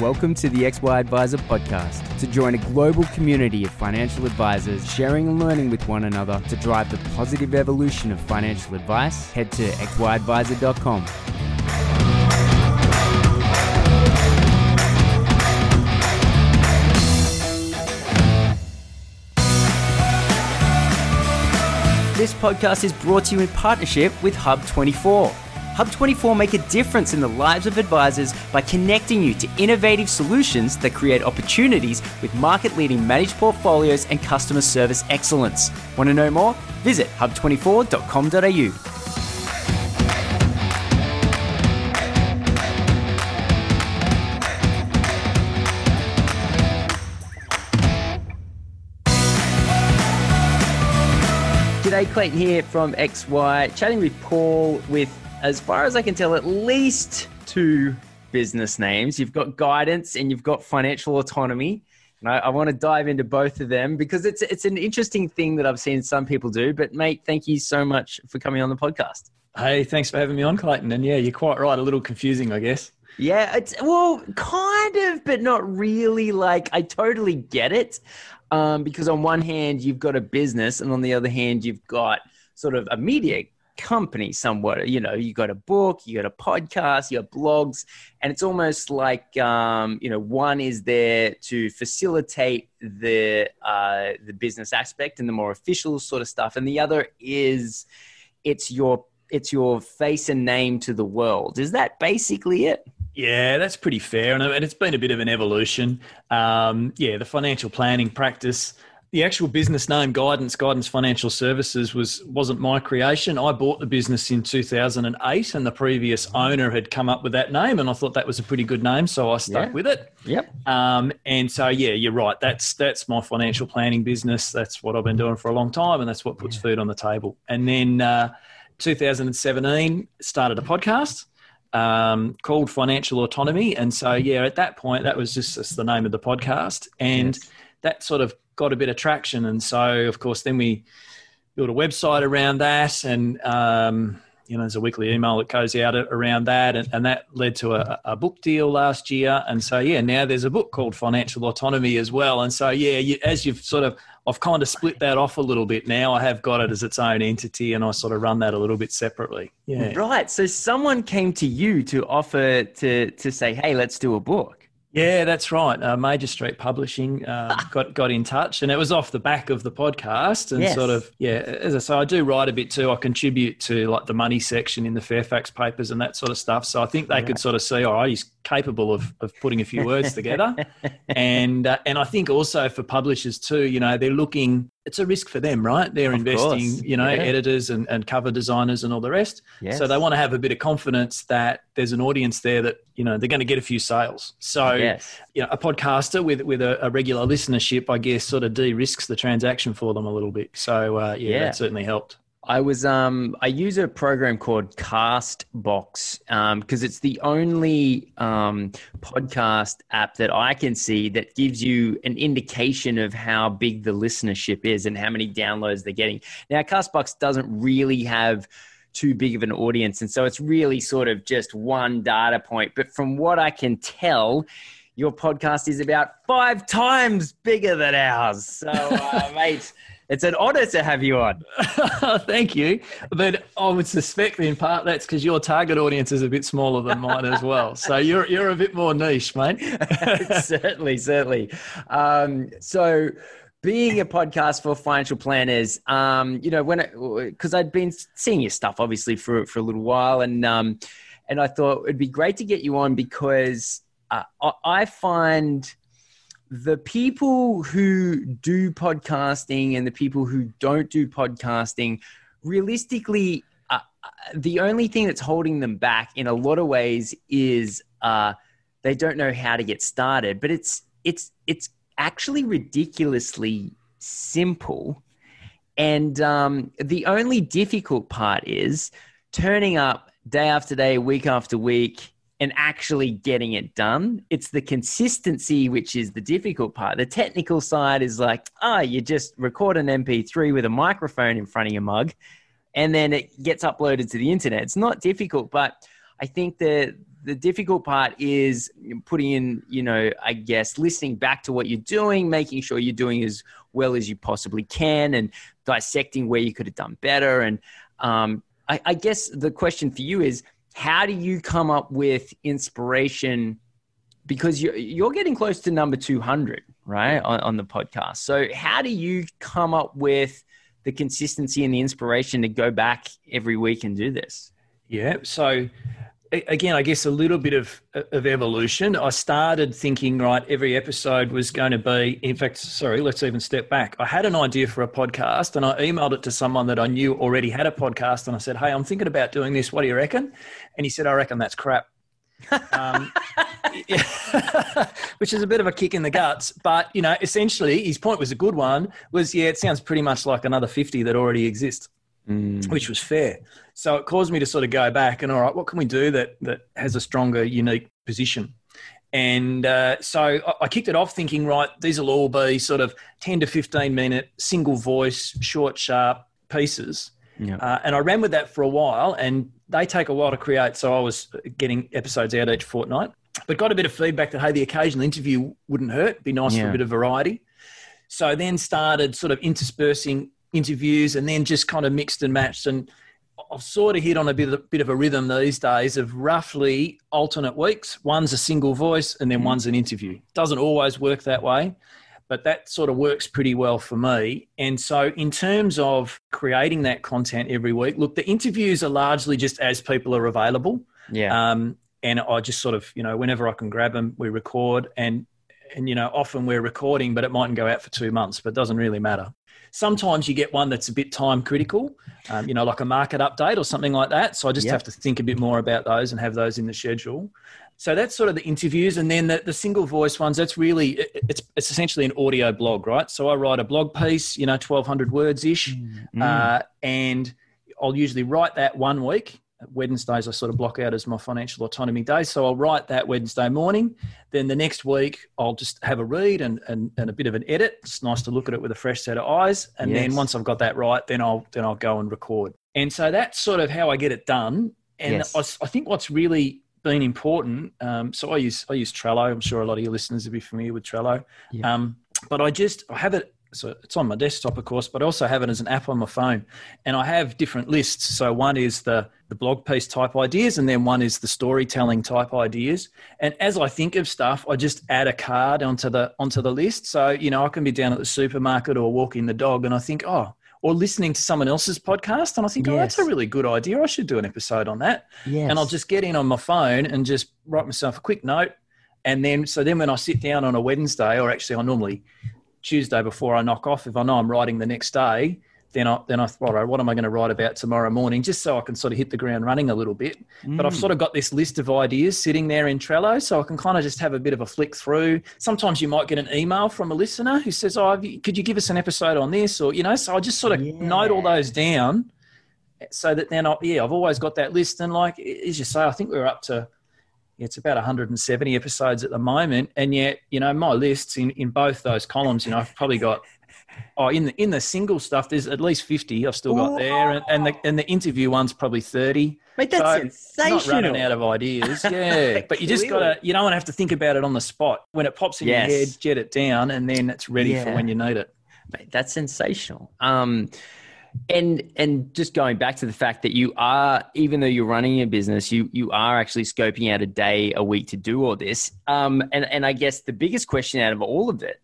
Welcome to the XY Adviser podcast. To join a global community of financial advisors sharing and learning with one another to drive the positive evolution of financial advice, head to xyadviser.com. This podcast is brought to you in partnership with Hub24. Hub24 make a difference in the lives of advisors by connecting you to innovative solutions that create opportunities with market leading managed portfolios and customer service excellence. Want to know more? Visit hub24.com.au. G'day, Clayton here from XY, chatting with Paul with, as far as I can tell, at least two business names. You've got guidance and you've got financial autonomy. And I, I want to dive into both of them because it's it's an interesting thing that I've seen some people do. But mate, thank you so much for coming on the podcast. Hey, thanks for having me on, Clayton. And yeah, you're quite right. A little confusing, I guess. Yeah, it's well, kind of, but not really. Like, I totally get it. Um, because on one hand, you've got a business, and on the other hand, you've got sort of a media company somewhat. You know, you got a book, you got a podcast, you got blogs, and it's almost like um, you know, one is there to facilitate the uh, the business aspect and the more official sort of stuff, and the other is it's your it's your face and name to the world. Is that basically it? Yeah, that's pretty fair, and it's been a bit of an evolution. Um, yeah, the financial planning practice, the actual business name, Guidance Guidance Financial Services, was wasn't my creation. I bought the business in 2008, and the previous owner had come up with that name, and I thought that was a pretty good name, so I stuck Yeah. with it. Yep. Um, and so, yeah, you're right. That's that's my financial planning business. That's what I've been doing for a long time, and that's what puts food on the table. And then uh, 2017 started a podcast um, called Financial Autonomy. And so, yeah, at that point, that was just, just the name of the podcast, and Yes. that sort of got a bit of traction. And so, of course, then we built a website around that, and um, you know, there's a weekly email that goes out around that, and, and that led to a, a book deal last year. And so, yeah, now there's a book called Financial Autonomy as well. And so, yeah, you, as you've sort of, I've kind of split that off a little bit now. I have got it as its own entity, and I sort of run that a little bit separately. Yeah. Right. So someone came to you to offer to to say, "Hey, let's do a book." Yeah, that's right. Uh, Major Street Publishing uh, got got in touch, and it was off the back of the podcast, and Yes. sort of yeah. As I say, I do write a bit too. I contribute to like the money section in the Fairfax papers and that sort of stuff. So I think they could sort of see, all right, he's capable of of putting a few words together, and uh, and I think also for publishers too, you know, they're looking. It's a risk for them, right? They're Of investing, course, you know, yeah. editors and, and cover designers and all the rest. Yes. So they want to have a bit of confidence that there's an audience there that you know they're going to get a few sales. So Yes. you know, a podcaster with with a, a regular listenership, I guess, sort of de-risks the transaction for them a little bit. So uh, yeah, Yeah. that certainly helped. I was um I use a program called Castbox um because it's the only um podcast app that I can see that gives you an indication of how big the listenership is and how many downloads they're getting. Now Castbox doesn't really have too big of an audience and so it's really sort of just one data point but from what I can tell your podcast is about five times bigger than ours. So, uh, mate, it's an honor to have you on. Thank you, but I would suspect in part that's because your target audience is a bit smaller than mine as well. So you're you're a bit more niche, mate. certainly, certainly. Um, so, being a podcast for financial planners, um, you know, when because I'd been seeing your stuff obviously for for a little while, and um, and I thought it'd be great to get you on because uh, I, I find the people who do podcasting and the people who don't do podcasting, realistically, uh, uh, the only thing that's holding them back in a lot of ways is uh, they don't know how to get started. But it's it's it's actually ridiculously simple, and um, the only difficult part is turning up day after day, week after week, and actually getting it done. It's the consistency which is the difficult part. The technical side is like, ah, you just record an MP3 with a microphone in front of your mug, and then it gets uploaded to the internet. It's not difficult, but I think the the difficult part is putting in, you know, I guess listening back to what you're doing, making sure you're doing as well as you possibly can, and dissecting where you could have done better. And um, I, I guess the question for you is, how do you come up with inspiration? Because you're you're getting close to number two hundred, right, on, on the podcast. So how do you come up with the consistency and the inspiration to go back every week and do this? Yeah. So again, I guess a little bit of of evolution. I started thinking, right, every episode was going to be. In fact, sorry, let's even step back. I had an idea for a podcast, and I emailed it to someone that I knew already had a podcast, and I said, "Hey, I'm thinking about doing this. What do you reckon?" And he said, "I reckon that's crap." um, which is a bit of a kick in the guts. But you know, essentially, his point was a good one. Was yeah, it sounds pretty much like another fifty that already exists, mm. which was fair. So it caused me to sort of go back and all right, what can we do that that has a stronger, unique position? And uh, so I, kicked it off thinking, right, these will all be sort of ten to fifteen minute single voice, short, sharp pieces. Yeah. Uh, and I ran with that for a while, and they take a while to create. So I was getting episodes out each fortnight, but got a bit of feedback that hey, the occasional interview wouldn't hurt. Be nice yeah. for a bit of variety. So then started sort of interspersing interviews, and then just kind of mixed and matched. And I've sort of hit on a bit of, bit of a rhythm these days of roughly alternate weeks. One's a single voice, and then mm. one's an interview. Doesn't always work that way but that sort of works pretty well for me. And so, in terms of creating that content every week, look, the interviews are largely just as people are available. Yeah. Um, and I just sort of, you know, whenever I can grab them, we record. And and you know, often we're recording, but it mightn't go out for two months, but it doesn't really matter. Sometimes you get one that's a bit time critical, um, you know, like a market update or something like that. So I just yep. have to think a bit more about those and have those in the schedule. So that's sort of the interviews, and then the, the single voice ones. That's really it's it's essentially an audio blog, right? So I write a blog piece, you know, twelve hundred words ish, mm. uh, and I'll usually write that one week. Wednesdays I sort of block out as my financial autonomy day, so I'll write that Wednesday morning. Then the next week I'll just have a read and, and, and a bit of an edit. It's nice to look at it with a fresh set of eyes, and yes. then once I've got that right, then I'll then I'll go and record. And so that's sort of how I get it done. And yes. I, I think what's really been important. Um, so I use I use Trello. I'm sure a lot of your listeners will be familiar with Trello. Yeah. Um, but I just I have it. So it's on my desktop, of course, but I also have it as an app on my phone, and I have different lists. So one is the the blog piece type ideas, and then one is the storytelling type ideas. And as I think of stuff, I just add a card onto the onto the list. So you know, I can be down at the supermarket or walking the dog, and I think, oh, or listening to someone else's podcast and I think, yes. oh, that's a really good idea. I should do an episode on that. Yes. And I'll just get in on my phone and just write myself a quick note. And then, so then when I sit down on a Wednesday, or actually I normally Tuesday before I knock off, if I know I'm writing the next day, then I then I thought, right, what am I going to write about tomorrow morning, just so I can sort of hit the ground running a little bit. Mm. But I've mm. sort of got this list of ideas sitting there in Trello, so I can kind of just have a bit of a flick through. Sometimes you might get an email from a listener who says, "Oh, could you give us an episode on this?" Or you know, so I just sort of yeah. note all those down, so that then I yeah, I've always got that list. And like as you say, I think we're up to it's about 170 episodes at the moment, and yet you know my lists in in both those columns, you know, I've probably got Oh, in the in the single stuff, there's at least fifty I've still got there, and, and the and the interview one's probably thirty. Mate, that's so sensational. Not running out of ideas, yeah. but you just gotta you don't want to have to think about it on the spot. When it pops in yes. your head, jet it down, and then it's ready yeah. for when you need it. Mate, that's sensational. Um, and and just going back to the fact that you are even though you're running a business you you are actually scoping out a day a week to do all this um and and i guess the biggest question out of all of it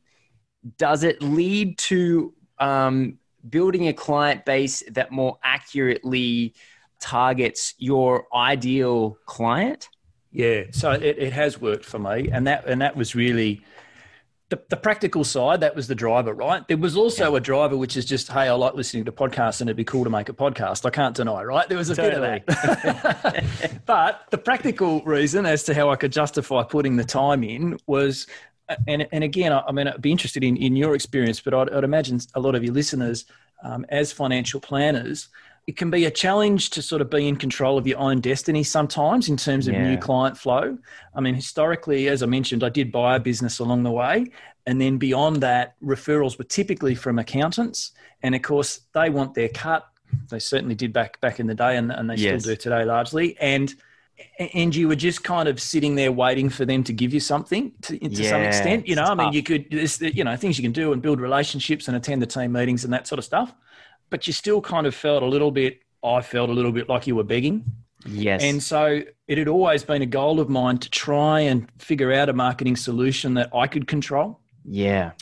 does it lead to um, building a client base that more accurately targets your ideal client? Yeah, so it, it has worked for me, and that and that was really the, the practical side. That was the driver, right? There was also yeah. a driver which is just, hey, I like listening to podcasts, and it'd be cool to make a podcast. I can't deny, right? There was a totally. bit of that, but the practical reason as to how I could justify putting the time in was and and again, I, I mean, I'd be interested in in your experience, but I'd, I'd imagine a lot of your listeners, um, as financial planners, it can be a challenge to sort of be in control of your own destiny sometimes in terms of yeah. new client flow. I mean, historically, as I mentioned, I did buy a business along the way. And then beyond that, referrals were typically from accountants. And of course, they want their cut. They certainly did back back in the day, and, and they yes. still do today largely. And and you were just kind of sitting there waiting for them to give you something to, to yeah, some extent. You know, I mean, you could, there's, you know, things you can do and build relationships and attend the team meetings and that sort of stuff. But you still kind of felt a little bit, I felt a little bit like you were begging. Yes. And so it had always been a goal of mine to try and figure out a marketing solution that I could control. Yeah.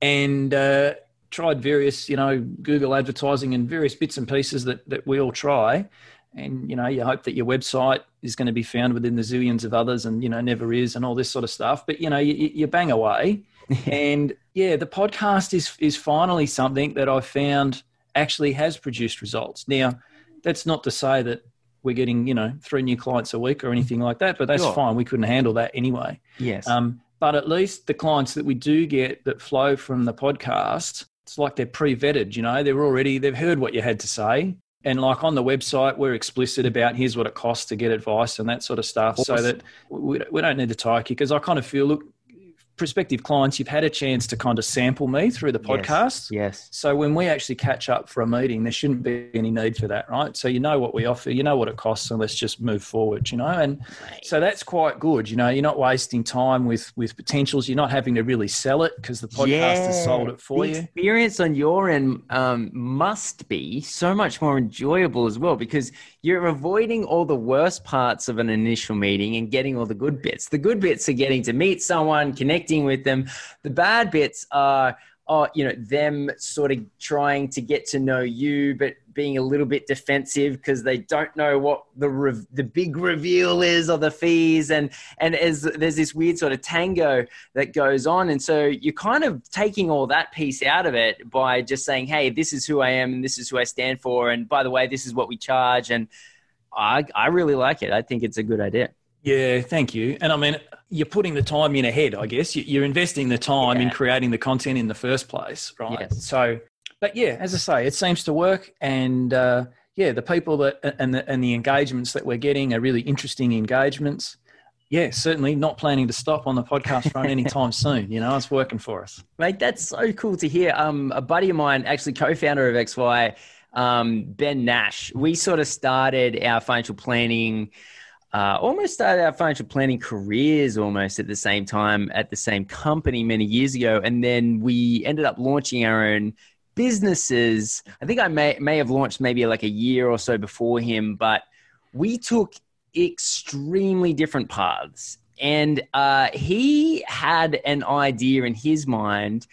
And uh, tried various, you know, Google advertising and various bits and pieces that, that we all try and you know you hope that your website is going to be found within the zillions of others and you know never is and all this sort of stuff. But you know you, you bang away. And yeah the podcast is is finally something that i found actually has produced results. Now that's not to say that we're getting you know three new clients a week or anything like that but that's sure. fine. We couldn't handle that anyway. Yes. Um, but at least the clients that we do get that flow from the podcast it's like they're pre-vetted you know they're already they've heard what you had to say and like on the website we're explicit about here's what it costs to get advice and that sort of stuff. So that we, we don't need to tie because i kind of feel look prospective clients, you've had a chance to kind of sample me through the podcast. Yes. yes. So when we actually catch up for a meeting, there shouldn't be any need for that, right? So you know what we offer, you know what it costs, and let's just move forward, you know. And right. so that's quite good. You know, you're not wasting time with with potentials. You're not having to really sell it because the podcast yeah. has sold it for the you. Experience on your end um, must be so much more enjoyable as well because you're avoiding all the worst parts of an initial meeting and getting all the good bits. The good bits are getting to meet someone, connecting with them. The bad bits are are you know them sort of trying to get to know you but being a little bit defensive because they don't know what the re- the big reveal is or the fees. And and as there's this weird sort of tango that goes on. And so you're kind of taking all that piece out of it by just saying hey this is who I am and this is who I stand for. And by the way this is what we charge. And I I really like it. I think it's a good idea yeah, thank you. And I mean, you're putting the time in ahead, I guess. You're investing the time yeah. in creating the content in the first place, right? Yes. So, but yeah, as I say, it seems to work. And uh, yeah, the people that and the, and the engagements that we're getting are really interesting engagements. Yeah, certainly not planning to stop on the podcast front anytime soon. You know, it's working for us. Mate, that's so cool to hear. Um, a buddy of mine, actually co-founder of XY, um, Ben Nash, we sort of started our financial planning – uh, almost started our financial planning careers almost at the same time at the same company many years ago. And then we ended up launching our own businesses. I think I may, may have launched maybe like a year or so before him, but we took extremely different paths. And uh, he had an idea in his mind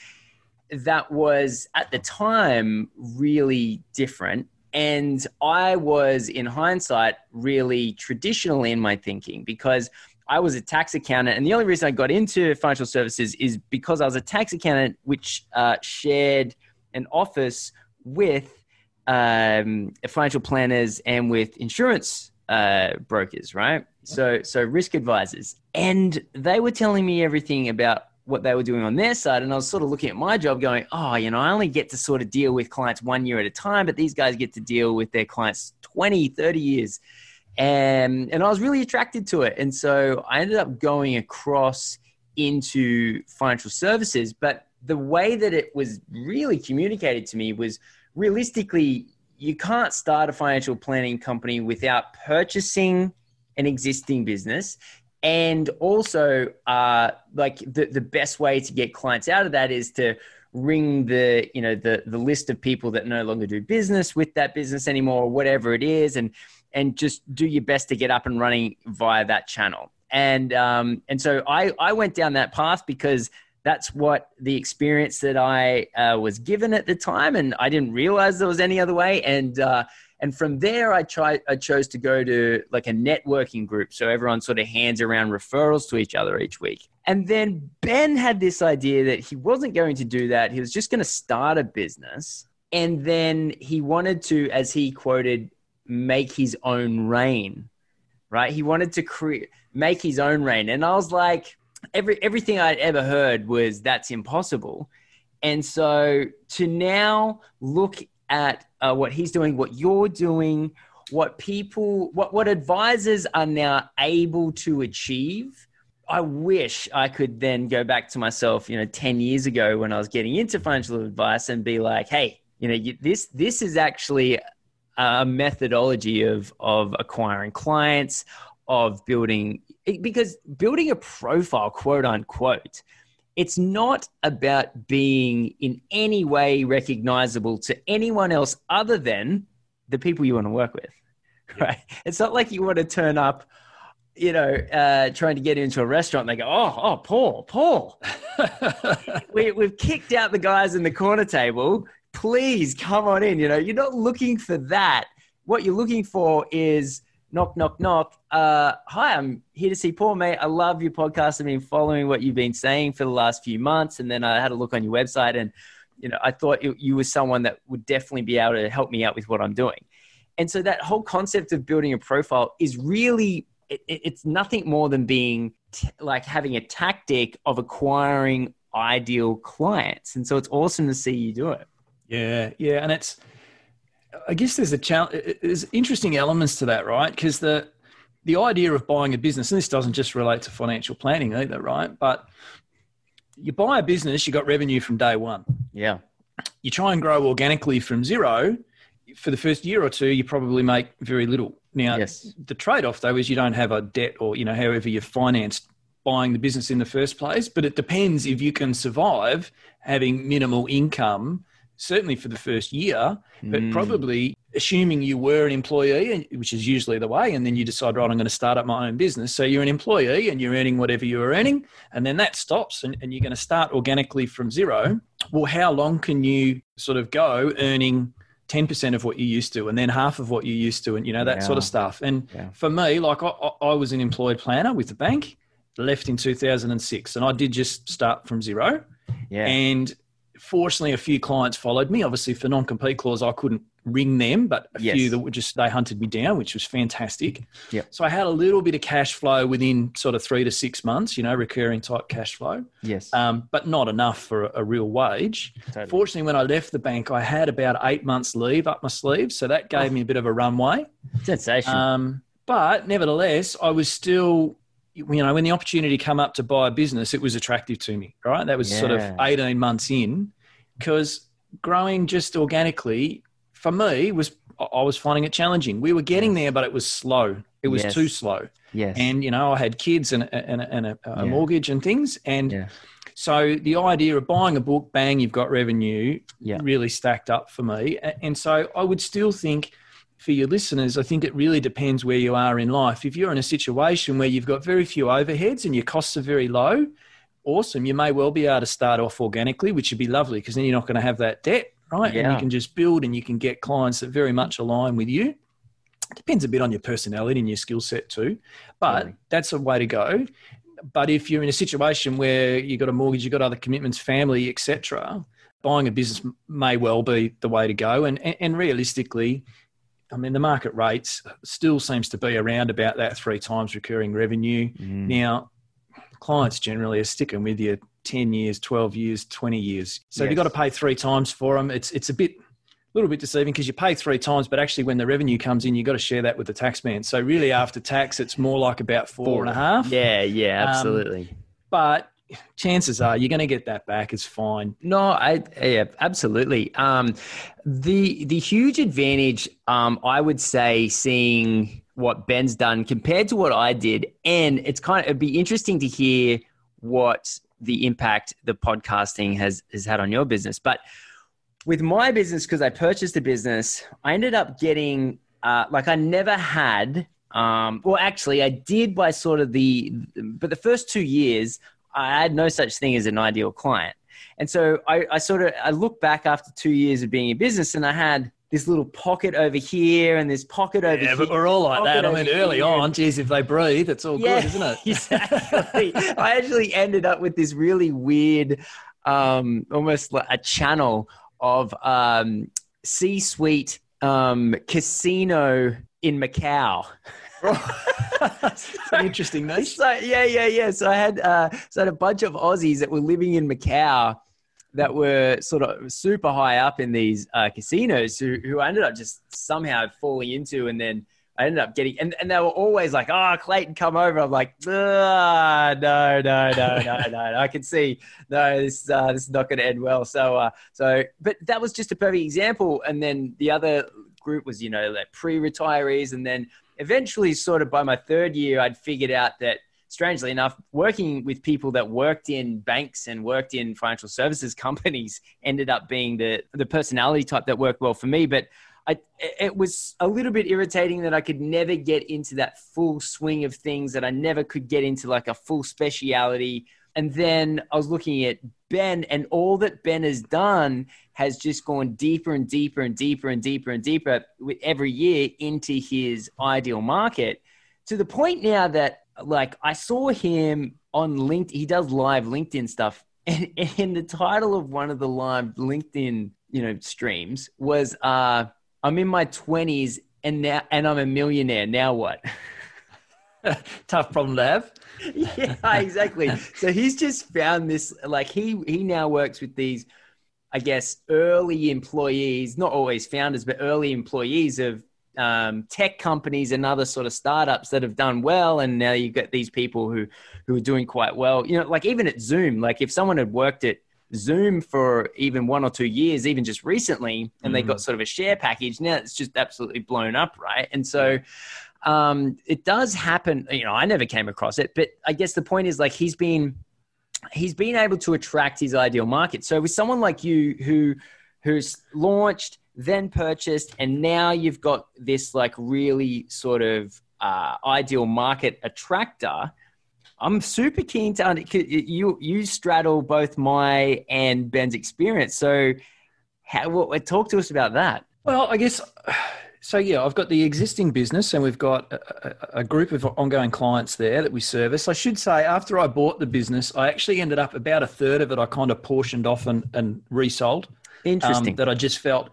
that was at the time really different and I was, in hindsight, really traditional in my thinking because I was a tax accountant. And the only reason I got into financial services is because I was a tax accountant, which uh, shared an office with um, financial planners and with insurance uh, brokers, right? So, so risk advisors. And they were telling me everything about what they were doing on their side. And I was sort of looking at my job going, oh, you know, I only get to sort of deal with clients one year at a time, but these guys get to deal with their clients 20, 30 years. And, and I was really attracted to it. And so I ended up going across into financial services. But the way that it was really communicated to me was realistically, you can't start a financial planning company without purchasing an existing business and also uh, like the, the best way to get clients out of that is to ring the you know the the list of people that no longer do business with that business anymore or whatever it is and and just do your best to get up and running via that channel. And um and so i i went down that path because that's what the experience that i uh, was given at the time and i didn't realize there was any other way. And uh and from there, I tried. I chose to go to like a networking group, so everyone sort of hands around referrals to each other each week. And then Ben had this idea that he wasn't going to do that. He was just going to start a business, and then he wanted to, as he quoted, make his own rain. Right? He wanted to create, make his own rain, and I was like, every everything I'd ever heard was that's impossible. And so to now look at uh, what he's doing, what you're doing, what people, what, what advisors are now able to achieve. I wish I could then go back to myself, you know, 10 years ago when I was getting into financial advice and be like, hey, you know, this, this is actually a methodology of, of acquiring clients, of building because building a profile, quote unquote, it's not about being in any way recognizable to anyone else other than the people you want to work with. Right? It's not like you want to turn up you know, uh, trying to get into a restaurant, And they go, "Oh, oh, Paul, Paul, we, we've kicked out the guys in the corner table. Please come on in." You know, you're not looking for that. What you're looking for is knock, knock, knock. Uh, hi, I'm here to see Paul, mate. I love your podcast. I've been following what you've been saying for the last few months, and then I had a look on your website, and you know, I thought you, you were someone that would definitely be able to help me out with what I'm doing. And so that whole concept of building a profile is really it, it's nothing more than being t- like having a tactic of acquiring ideal clients. And so it's awesome to see you do it. Yeah, yeah, and it's I guess there's a challenge. There's interesting elements to that, right? Because the the idea of buying a business, and this doesn't just relate to financial planning either, right? But you buy a business, you got revenue from day one. Yeah. You try and grow organically from zero. For the first year or two, you probably make very little. Now, yes. the trade off though is you don't have a debt or you know however you financed buying the business in the first place. But it depends if you can survive having minimal income certainly for the first year, but mm. probably assuming you were an employee, which is usually the way, and then you decide, right, I'm going to start up my own business. So you're an employee and you're earning whatever you are earning, and then that stops and, and you're going to start organically from zero. Well, how long can you sort of go earning 10% of what you used to and then half of what you used to and you know that yeah. sort of stuff and yeah. for me like I, I was an employed planner with the bank left in 2006 and i did just start from zero yeah. and fortunately, a few clients followed me. Obviously, for non-compete clause, I couldn't ring them, but a yes. few that were just they hunted me down, which was fantastic. Yeah. So I had a little bit of cash flow within sort of three to six months, you know, recurring type cash flow. Yes. Um, but not enough for a, a real wage. Totally. Fortunately, when I left the bank, I had about eight months leave up my sleeve, so that gave oh. me a bit of a runway. Sensational. Um, but nevertheless, I was still you know, when the opportunity come up to buy a business, it was attractive to me, right? That was yeah. sort of 18 months in because growing just organically for me was, I was finding it challenging. We were getting there, but it was slow. It was yes. too slow. Yes. And, you know, I had kids and, and, and a, a yeah. mortgage and things. And yeah. so the idea of buying a book, bang, you've got revenue, yeah. really stacked up for me. And so I would still think, for your listeners, I think it really depends where you are in life. If you're in a situation where you've got very few overheads and your costs are very low, awesome. You may well be able to start off organically, which would be lovely because then you're not going to have that debt, right? Yeah. And you can just build and you can get clients that very much align with you. Depends a bit on your personality and your skill set too, but that's a way to go. But if you're in a situation where you've got a mortgage, you've got other commitments, family, etc., buying a business may well be the way to go. And, and, and realistically, I mean, the market rates still seems to be around about that three times recurring revenue. Mm. Now, clients generally are sticking with you 10 years, 12 years, 20 years. So yes. you've got to pay three times for them. It's, it's a bit, a little bit deceiving because you pay three times, but actually when the revenue comes in, you've got to share that with the tax man. So really after tax, it's more like about four, four. and a half. Yeah, yeah, um, absolutely. Um, but chances are you're going to get that back. It's fine. No, I yeah, absolutely. Um, the the huge advantage, um, I would say, seeing what Ben's done compared to what I did, and it's kind of it'd be interesting to hear what the impact the podcasting has has had on your business. But with my business, because I purchased a business, I ended up getting uh, like I never had. Um, well, actually, I did by sort of the, but the first two years, I had no such thing as an ideal client. And so I, I sort of I look back after two years of being in business, and I had this little pocket over here and this pocket over yeah, here. but we're all like that. I mean, early here. on, geez, if they breathe, it's all yeah, good, isn't it? exactly. I actually ended up with this really weird, um, almost like a channel of um, C-suite um, casino in Macau. That's an interesting niche. So yeah, yeah, yeah. So I had uh, so I had a bunch of Aussies that were living in Macau that were sort of super high up in these uh, casinos who who I ended up just somehow falling into, and then I ended up getting and, and they were always like, "Oh, Clayton, come over." I'm like, ah, "No, no, no, no, no, no." I can see no, this uh, this is not going to end well. So uh, so, but that was just a perfect example. And then the other group was you know like pre-retirees, and then eventually, sort of by my third year, I'd figured out that strangely enough, working with people that worked in banks and worked in financial services companies ended up being the the personality type that worked well for me. But I, it was a little bit irritating that I could never get into that full swing of things, that I never could get into like a full speciality. And then I was looking at Ben, and all that Ben has done has just gone deeper and deeper and deeper and deeper and deeper with every year into his ideal market to the point now that like I saw him on LinkedIn. He does live LinkedIn stuff, and, and the title of one of the live LinkedIn you know streams was uh, "I'm in my 20s and now and I'm a millionaire. Now what?" Tough problem to have. yeah, exactly. so he's just found this. Like he he now works with these. I guess early employees, not always founders, but early employees of um, tech companies and other sort of startups that have done well, and now you get these people who who are doing quite well. You know, like even at Zoom, like if someone had worked at Zoom for even one or two years, even just recently, and mm-hmm. they got sort of a share package, now it's just absolutely blown up, right? And so. Um, it does happen. You know, I never came across it, but I guess the point is like he's been he's been able to attract his ideal market. So with someone like you who who's launched then purchased, and now you've got this like really sort of uh, ideal market attractor. I'm super keen to you you straddle both my and Ben's experience. So, how what, talk to us about that? Well, I guess so. Yeah, I've got the existing business, and we've got a, a, group of ongoing clients there that we service. I should say, after I bought the business, I actually ended up about a third of it. I kind of portioned off and, and resold. Interesting. Um, that I just felt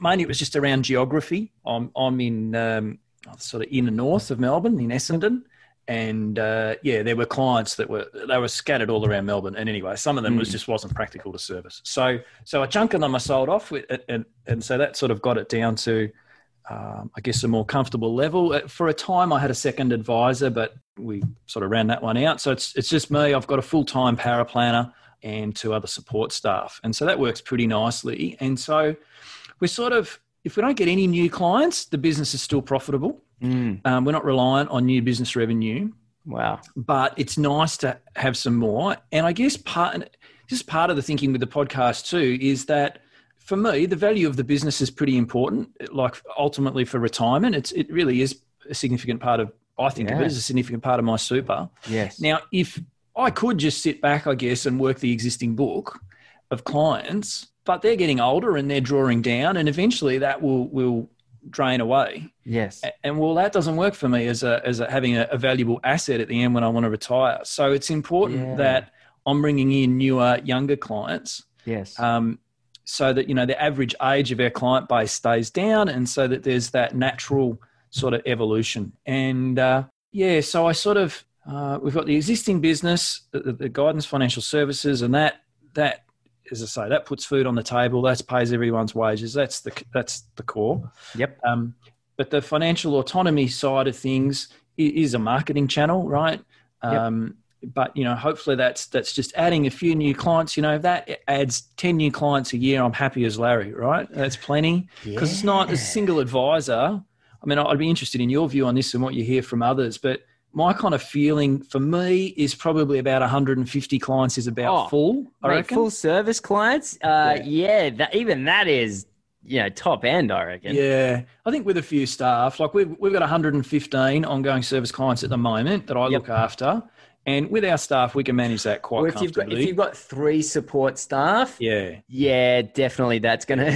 mainly it was just around geography. I'm I'm in um, sort of inner north of Melbourne in Essendon, and uh, yeah, there were clients that were they were scattered all around Melbourne. And anyway, some of them mm. was hmm. just wasn't practical to service. So so a chunk of them I sold off, with, and and so that sort of got it down to. Um, I guess a more comfortable level. Uh, for a time, I had a second advisor, but we sort of ran that one out. So it's it's just me. I've got a full time para planner and two other support staff. And so that works pretty nicely. And so we're sort of, if we don't get any new clients, the business is still profitable. Mm. Um, we're not reliant on new business revenue. Wow. But it's nice to have some more. And I guess part, just part of the thinking with the podcast too is that for me, the value of the business is pretty important. Like ultimately for retirement, it's, it really is a significant part of, I think yeah. of it as a significant part of my super. Yes. Now, if I could just sit back, I guess, and work the existing book of clients, but they're getting older and they're drawing down, and eventually that will will drain away. Yes. And well, that doesn't work for me as a as a, having a, a valuable asset at the end when I want to retire. So it's important yeah. that I'm bringing in newer, younger clients. Yes. Um, so that you know the average age of our client base stays down, and so that there's that natural sort of evolution. And uh, yeah, so I sort of uh, we've got the existing business, the, the, guidance financial services, and that that as I say, that puts food on the table. That pays everyone's wages. That's the that's the core. Yep. Um, but the financial autonomy side of things is a marketing channel, right? Um, yep. But you know, hopefully that's that's just adding a few new clients. You know, if that adds ten new clients a year, I'm happy as Larry, right? That's plenty because yeah. it's not a single advisor. I mean, I'd be interested in your view on this and what you hear from others, but my kind of feeling for me is probably about 150 clients is about oh, full. I mate, reckon. Full service clients. Uh, yeah, yeah that, even that is you know top end. I reckon. Yeah, I think with a few staff, like we've we've got 115 ongoing service clients at the moment that I yep. look after. And with our staff, we can manage that quite if You've got, if you've got three support staff, yeah, yeah, definitely, that's going to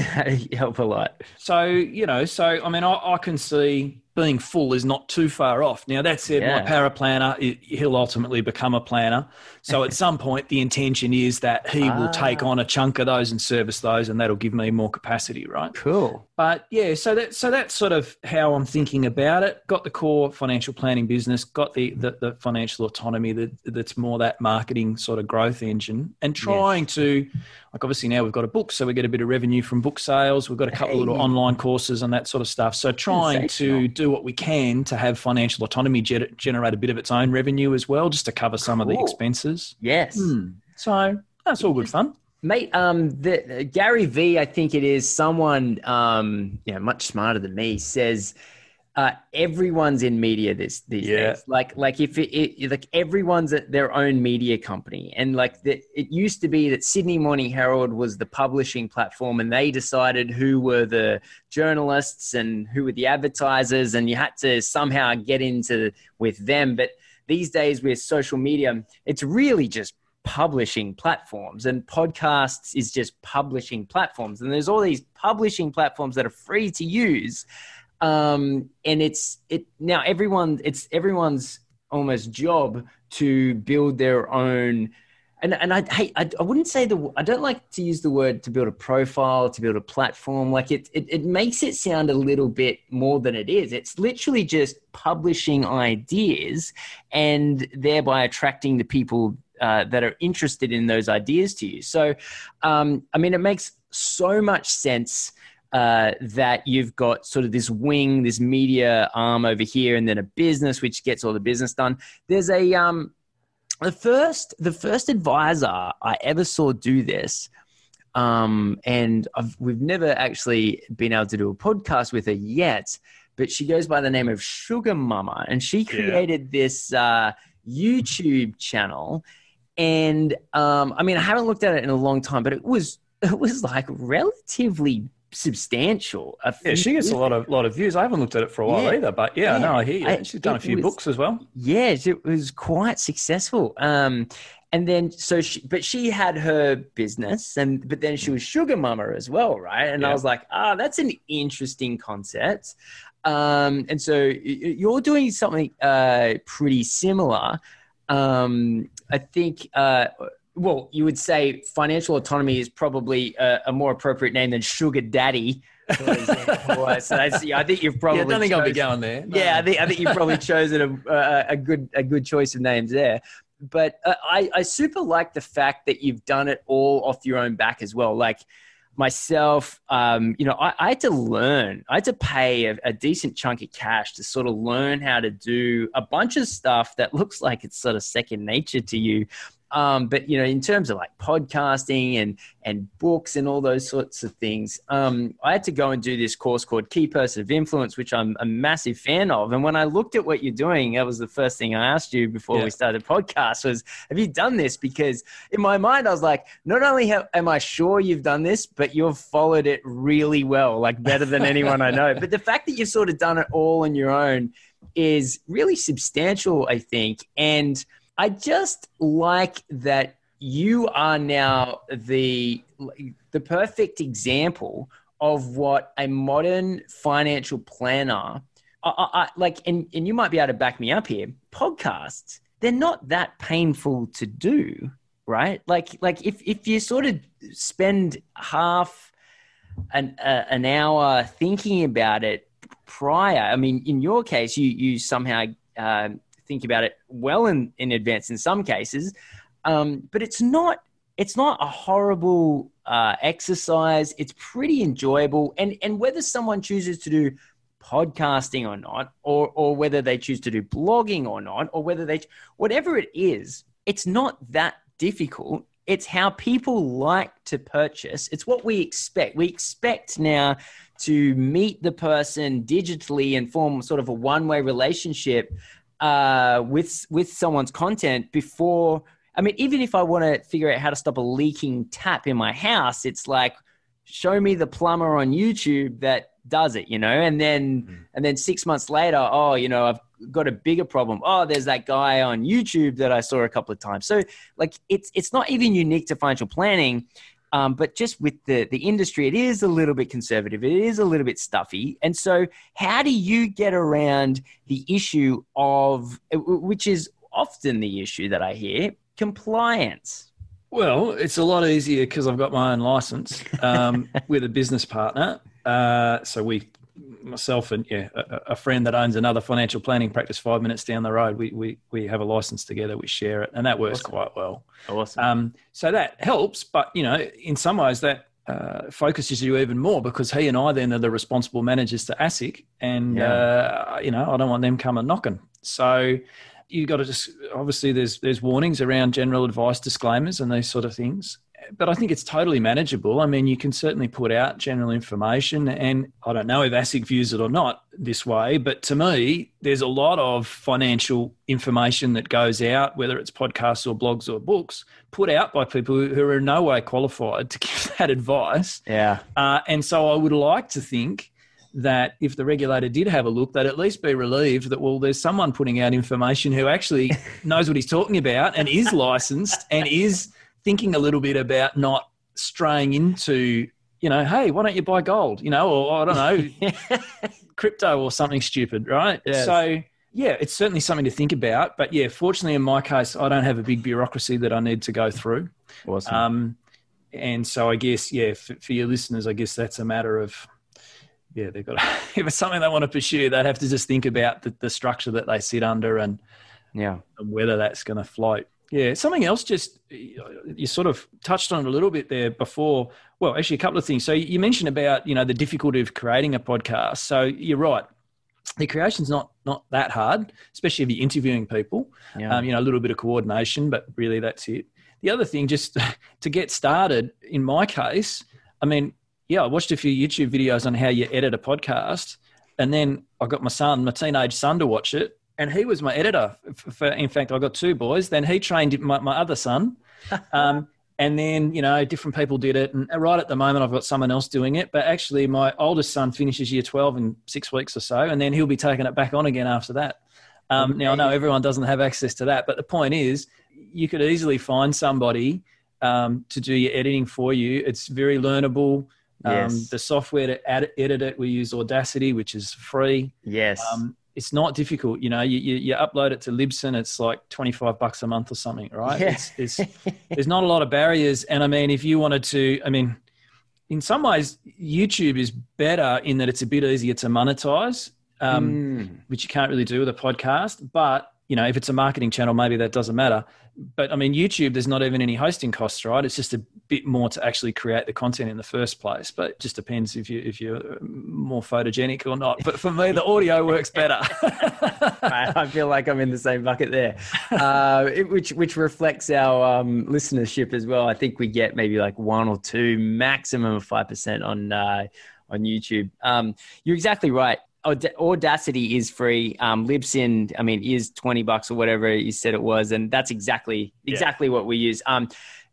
help a lot. So you know, so I mean, I, I can see being full is not too far off. Now, that said, yeah. my para planner, he'll ultimately become a planner. So at some point, the intention is that he ah. will take on a chunk of those and service those, and that'll give me more capacity, right? Cool. But yeah, so that so that's sort of how I'm thinking about it. Got the core financial planning business, got the the, the financial autonomy that that's more that marketing sort of growth engine, and trying yes. to like obviously now we've got a book, so we get a bit of revenue from book sales. We've got a couple hey. of little online courses and that sort of stuff. So trying to do what we can to have financial autonomy generate a bit of its own revenue as well, just to cover some cool. of the expenses. Yes. Hmm. So that's all good fun. Mate, um, the, uh, Gary V, I think it is someone, um, know, much smarter than me, says uh, everyone's in media this these Yeah. days. Like like if it, it like everyone's at their own media company, and like the, it used to be that Sydney Morning Herald was the publishing platform, and they decided who were the journalists and who were the advertisers, and you had to somehow get into with them. But these days with social media, it's really just publishing platforms and podcasts is just publishing platforms and there's all these publishing platforms that are free to use um, and it's it now everyone it's everyone's almost job to build their own and, and I, hey, I, I wouldn't say the I don't like to use the word to build a profile to build a platform. Like it, it it makes it sound a little bit more than it is. It's literally just publishing ideas and thereby attracting the people uh, that are interested in those ideas to you. So um, I mean it makes so much sense uh, that you've got sort of this wing, this media arm over here, and then a business which gets all the business done. There's a um, the first the first advisor I ever saw do this, um, and I've, we've never actually been able to do a podcast with her yet. But she goes by the name of Sugar Mama, and she created this uh, YouTube channel. And um, I mean, I haven't looked at it in a long time, but it was it was like relatively substantial. Yeah, she gets a lot of lot of views. I haven't looked at it for a while Yeah. either, but yeah, Yeah. no, I hear you. I- She's done a few was- books as well. Yes, it was quite successful. Um, and then so she, but she had her business, and but then she was sugar mama as well, right? And I was like, ah, that's an interesting concept. Um, and so you're doing something uh, pretty similar. Um, I think. Uh, well, you would say financial autonomy is probably a, a more appropriate name than sugar daddy. So that's, I think you've probably. yeah, I don't think I'll be going there. No. yeah, I think I think you've probably chosen a, a, a good a good choice of names there. But uh, I I super like the fact that you've done it all off your own back as well. Like myself, um, you know, I, I had to learn. I had to pay a, a decent chunk of cash to sort of learn how to do a bunch of stuff that looks like it's sort of second nature to you. Um, but you know, in terms of like podcasting and and books and all those sorts of things, um, I had to go and do this course called Key Person of Influence, which I'm a massive fan of. And when I looked at what you're doing, that was the first thing I asked you before Yeah. we started podcast was, "Have you done this?" Because in my mind, I was like, not only have, am I sure you've done this, but you've followed it really well, like better than anyone I know. But the fact that you've sort of done it all on your own is really substantial, I think. And I just like that you are now the the perfect example of what a modern financial planner I, I, like and, and you might be able to back me up here podcasts they're not that painful to do right? Like like if if you sort of spend half an uh, an hour thinking about it prior i mean in your case you you somehow um, think about it well in, in advance in some cases um, but it's not it's not a horrible uh, exercise. It's pretty enjoyable. And and whether someone chooses to do podcasting or not or or whether they choose to do blogging or not or whether they whatever it is it's not that difficult. It's how people like to purchase. It's what we expect. We expect now to meet the person digitally and form sort of a one-way relationship uh, with with someone's content before I mean, even if I want to figure out how to stop a leaking tap in my house, it's like show me the plumber on YouTube that does it, you know, and then Mm. and then six months later, oh, you know, I've got a bigger problem. Oh, there's that guy on YouTube that I saw a couple of times. So like it's it's not even unique to financial planning. Um, but just with the the industry, it is a little bit conservative. It is a little bit stuffy. And so, how do you get around the issue of, which is often the issue that I hear, compliance? Well, it's a lot easier because I've got my own license um, with a business partner. Uh, so we, myself and yeah, a, a friend that owns another financial planning practice five minutes down the road, we we we have a license together. We share it, and that works Awesome. quite well. Awesome. Um, so that helps, but you know, in some ways that uh, focuses you even more because he and I then are the responsible managers to ASIC, and uh, you know, I don't want them coming knocking. So you've got to just obviously there's there's warnings around general advice disclaimers and these sort of things, but I think it's totally manageable. I mean, you can certainly put out general information, and I don't know if ASIC views it or not this way, but to me, there's a lot of financial information that goes out, whether it's podcasts or blogs or books, put out by people who are in no way qualified to give that advice. Yeah. Uh, and so I would like to think that if the regulator did have a look, they'd at least be relieved that, well, there's someone putting out information who actually knows what he's talking about and is licensed and is thinking a little bit about not straying into, you know, hey, why don't you buy gold? You know, or I don't know, crypto or something stupid, right? Yes. So, yeah, it's certainly something to think about. But yeah, fortunately, in my case, I don't have a big bureaucracy that I need to go through. Awesome. Um, and so I guess, yeah, for, for your listeners, I guess that's a matter of, yeah, they've got to, if it's something they want to pursue, they'd have to just think about the, the structure that they sit under and, yeah. and whether that's going to float. Yeah, something else. Just you sort of touched on it a little bit there before. Well, actually, a couple of things. So you mentioned about you know the difficulty of creating a podcast. So you're right. The creation's not not that hard, especially if you're interviewing people. Yeah. Um, you know, a little bit of coordination, but really that's it. The other thing, just to get started, in my case, I mean, yeah, I watched a few YouTube videos on how you edit a podcast, and then I got my son, my teenage son, to watch it, and he was my editor. For, in fact, I got two boys. Then he trained my, my other son, um, and then you know different people did it. And right at the moment, I've got someone else doing it. But actually, my oldest son finishes year twelve in six weeks or so, and then he'll be taking it back on again after that. Um, now I know everyone doesn't have access to that, but the point is, you could easily find somebody um, to do your editing for you. It's very learnable. Um, Yes. The software to add, edit it, we use Audacity, which is free. Yes. It's not difficult. You know, you, you, you upload it to Libsyn, it's like 25 bucks a month or something, right? Yeah. It's, it's, there's not a lot of barriers. And I mean, if you wanted to, I mean, in some ways, YouTube is better in that it's a bit easier to monetize, um, Mm. which you can't really do with a podcast. But, you know, if it's a marketing channel, maybe that doesn't matter. But I mean, YouTube, there's not even any hosting costs, right? It's just a bit more to actually create the content in the first place. But it just depends if you if you're more photogenic or not. But for me, the audio works better. I feel like I'm in the same bucket there, uh, it- which which reflects our um, listenership as well. I think we get maybe like one or two, maximum of five percent on uh, on YouTube. Um, you're exactly right. Aud- Audacity is free. Um, Libsyn, I mean, is twenty bucks or whatever you said it was, and that's exactly exactly what we use. Um,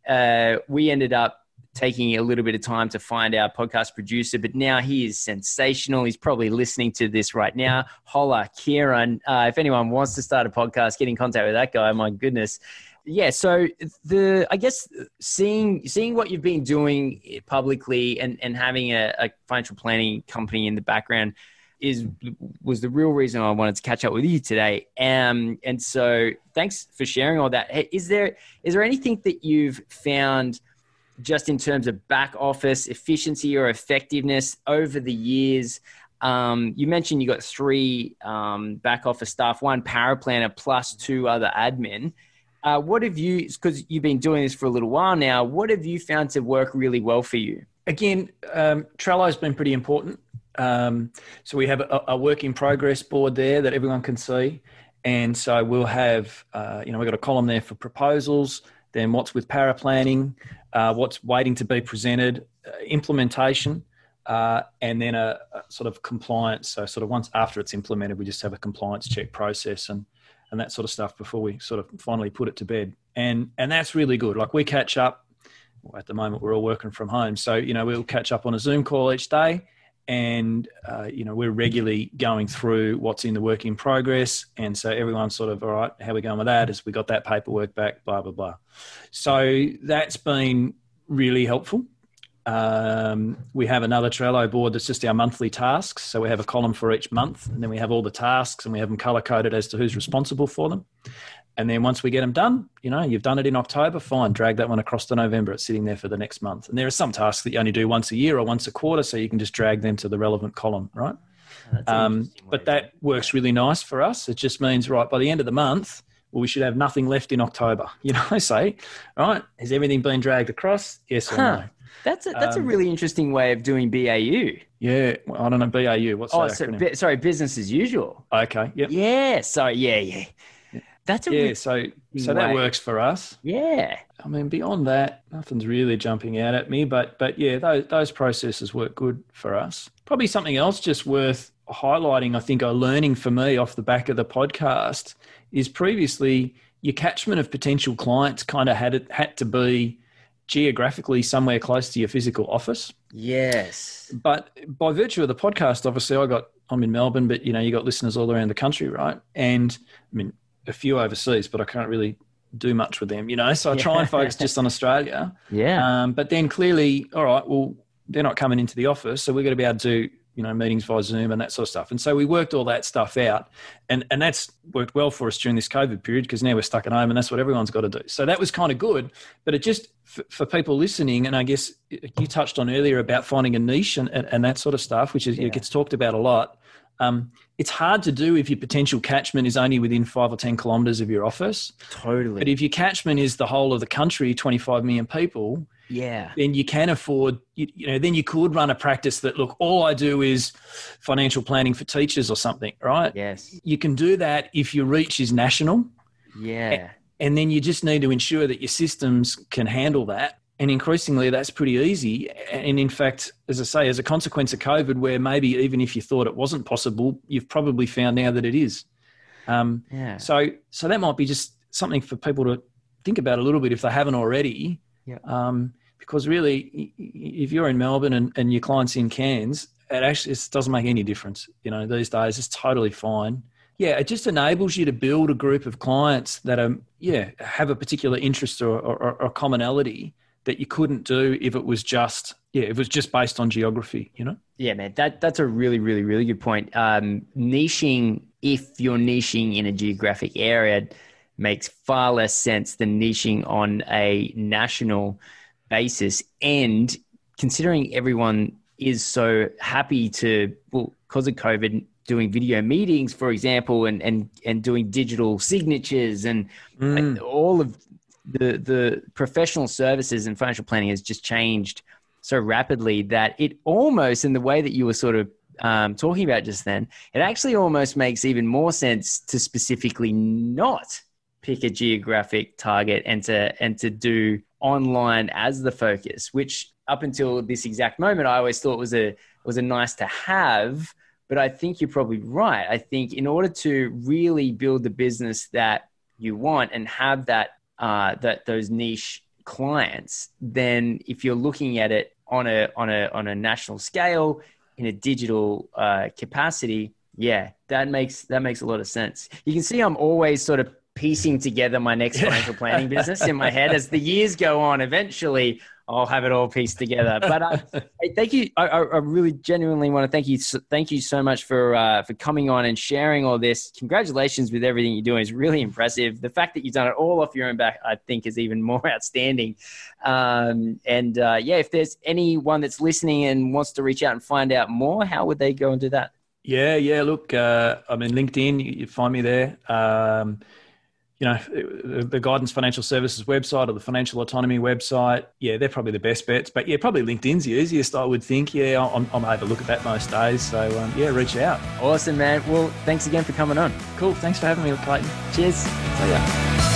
uh, we ended up taking a little bit of time to find our podcast producer, but now he is sensational. He's probably listening to this right now. Holla, Kieran. Uh, if anyone wants to start a podcast, get in contact with that guy. My goodness. Yeah, so the I guess seeing seeing what you've been doing publicly and and having a, a financial planning company in the background is was the real reason I wanted to catch up with you today. Um, and so thanks for sharing all that. Hey, is there is there anything that you've found just in terms of back office efficiency or effectiveness over the years? Um, you mentioned you got three um, back office staff, one paraplanner plus two other admin. Uh, what have you, because you've been doing this for a little while now, what have you found to work really well for you? Again, um, Trello's been pretty important. Um, so we have a, a work in progress board there that everyone can see. And so we'll have, uh, you know, we've got a column there for proposals, then what's with para planning, uh, what's waiting to be presented, uh, implementation, uh, and then a, a sort of compliance. So sort of once after it's implemented, we just have a compliance check process and and that sort of stuff before we sort of finally put it to bed. And and that's really good. Like we catch up. Well, at the moment, we're all working from home, so you know we'll catch up on a Zoom call each day, and uh, you know we're regularly going through what's in the work in progress, and so everyone's sort of all right. How we going with that? As we got that paperwork back, blah blah blah. So that's been really helpful. Um, we have another Trello board that's just our monthly tasks. So we have a column for each month, and then we have all the tasks, and we have them color coded as to who's responsible for them. And then once we get them done, you know, you've done it in October, fine, drag that one across to November. It's sitting there for the next month. And there are some tasks that you only do once a year or once a quarter, so you can just drag them to the relevant column, right? Um, but that works really nice for us. It just means, right, by the end of the month, well, we should have nothing left in October. You know, I say, right, has everything been dragged across? Yes or Huh. no? that's a, that's a um, really interesting way of doing BAU. Yeah, well, I don't know, BAU, what's Oh, that so, sorry, business as usual. okay, yep. Yeah, sorry, yeah, yeah. That's a yeah, really so so that works for us. yeah. I mean, beyond that, nothing's really jumping out at me. But but yeah, those those processes work good for us. Probably something else just worth highlighting. I think a learning for me off the back of the podcast is previously your catchment of potential clients kind of had it had to be geographically somewhere close to your physical office. Yes. But by virtue of the podcast, obviously, I got I'm in Melbourne, but you know, you got listeners all around the country, right? And I mean, a few overseas, but I can't really do much with them, you know. So I try and focus just on Australia. Yeah. Um, but then clearly, all right, well, they're not coming into the office, so we're going to be able to do you know meetings via Zoom and that sort of stuff. And so we worked all that stuff out, and and that's worked well for us during this COVID period because now we're stuck at home, and that's what everyone's got to do. So that was kind of good. But it just for, for people listening, and I guess you touched on earlier about finding a niche and, and, and that sort of stuff, which is Yeah. it gets talked about a lot. Um, it's hard to do if your potential catchment is only within five or ten kilometres of your office. totally. But if your catchment is the whole of the country, 25 million people, yeah. then you can afford, you, you know, then you could run a practice that, look, all I do is financial planning for teachers or something, right? Yes. You can do that if your reach is national. Yeah. And then you just need to ensure that your systems can handle that. And increasingly, that's pretty easy. And in fact, as I say, as a consequence of COVID, where maybe even if you thought it wasn't possible, you've probably found now that it is. Um, Yeah. so, so that might be just something for people to think about a little bit if they haven't already. Yeah. Um, because really, if you're in Melbourne and, and your client's in Cairns, it actually it doesn't make any difference. You know, these days it's totally fine. Yeah, it just enables you to build a group of clients that are yeah have a particular interest or, or, or commonality that you couldn't do if it was just yeah if it was just based on geography. You know. Yeah, man, that that's a really, really, really good point. Um, niching, if you're niching in a geographic area, makes far less sense than niching on a national basis. And considering everyone is so happy to, well, because of COVID, doing video meetings, for example, and and and doing digital signatures and and all of the the professional services and financial planning has just changed so rapidly that it almost in the way that you were sort of um, talking about just then it actually almost makes even more sense to specifically not pick a geographic target and to and to do online as the focus which up until this exact moment i always thought was a was a nice to have. But i think you're probably right. I think in order to really build the business that you want and have that uh, that those niche clients, then if you're looking at it on a on a on a national scale in a digital uh, capacity, yeah, that makes that makes a lot of sense. You can see I'm always sort of piecing together my next financial planning business in my head as the years go on. Eventually, I'll have it all pieced together. But uh, hey, thank you. I, I really genuinely want to thank you. Thank you so much for uh, for coming on and sharing all this. Congratulations with everything you're doing. is really impressive. The fact that you've done it all off your own back, I think, is even more outstanding. Um, and uh, yeah, if there's anyone that's listening and wants to reach out and find out more, how would they go and do that? Yeah, yeah. Look, uh, I'm in LinkedIn. You, you find me there. Um, you know, the Guidance Financial Services website or the Financial Autonomy website. Yeah, they're probably the best bets. But yeah, probably LinkedIn's the easiest, I would think. Yeah, I'm, I'm able to look at that most days. So um, yeah, reach out. Awesome, man. Well, thanks again for coming on. Cool. Thanks for having me, Clayton. Cheers. See ya.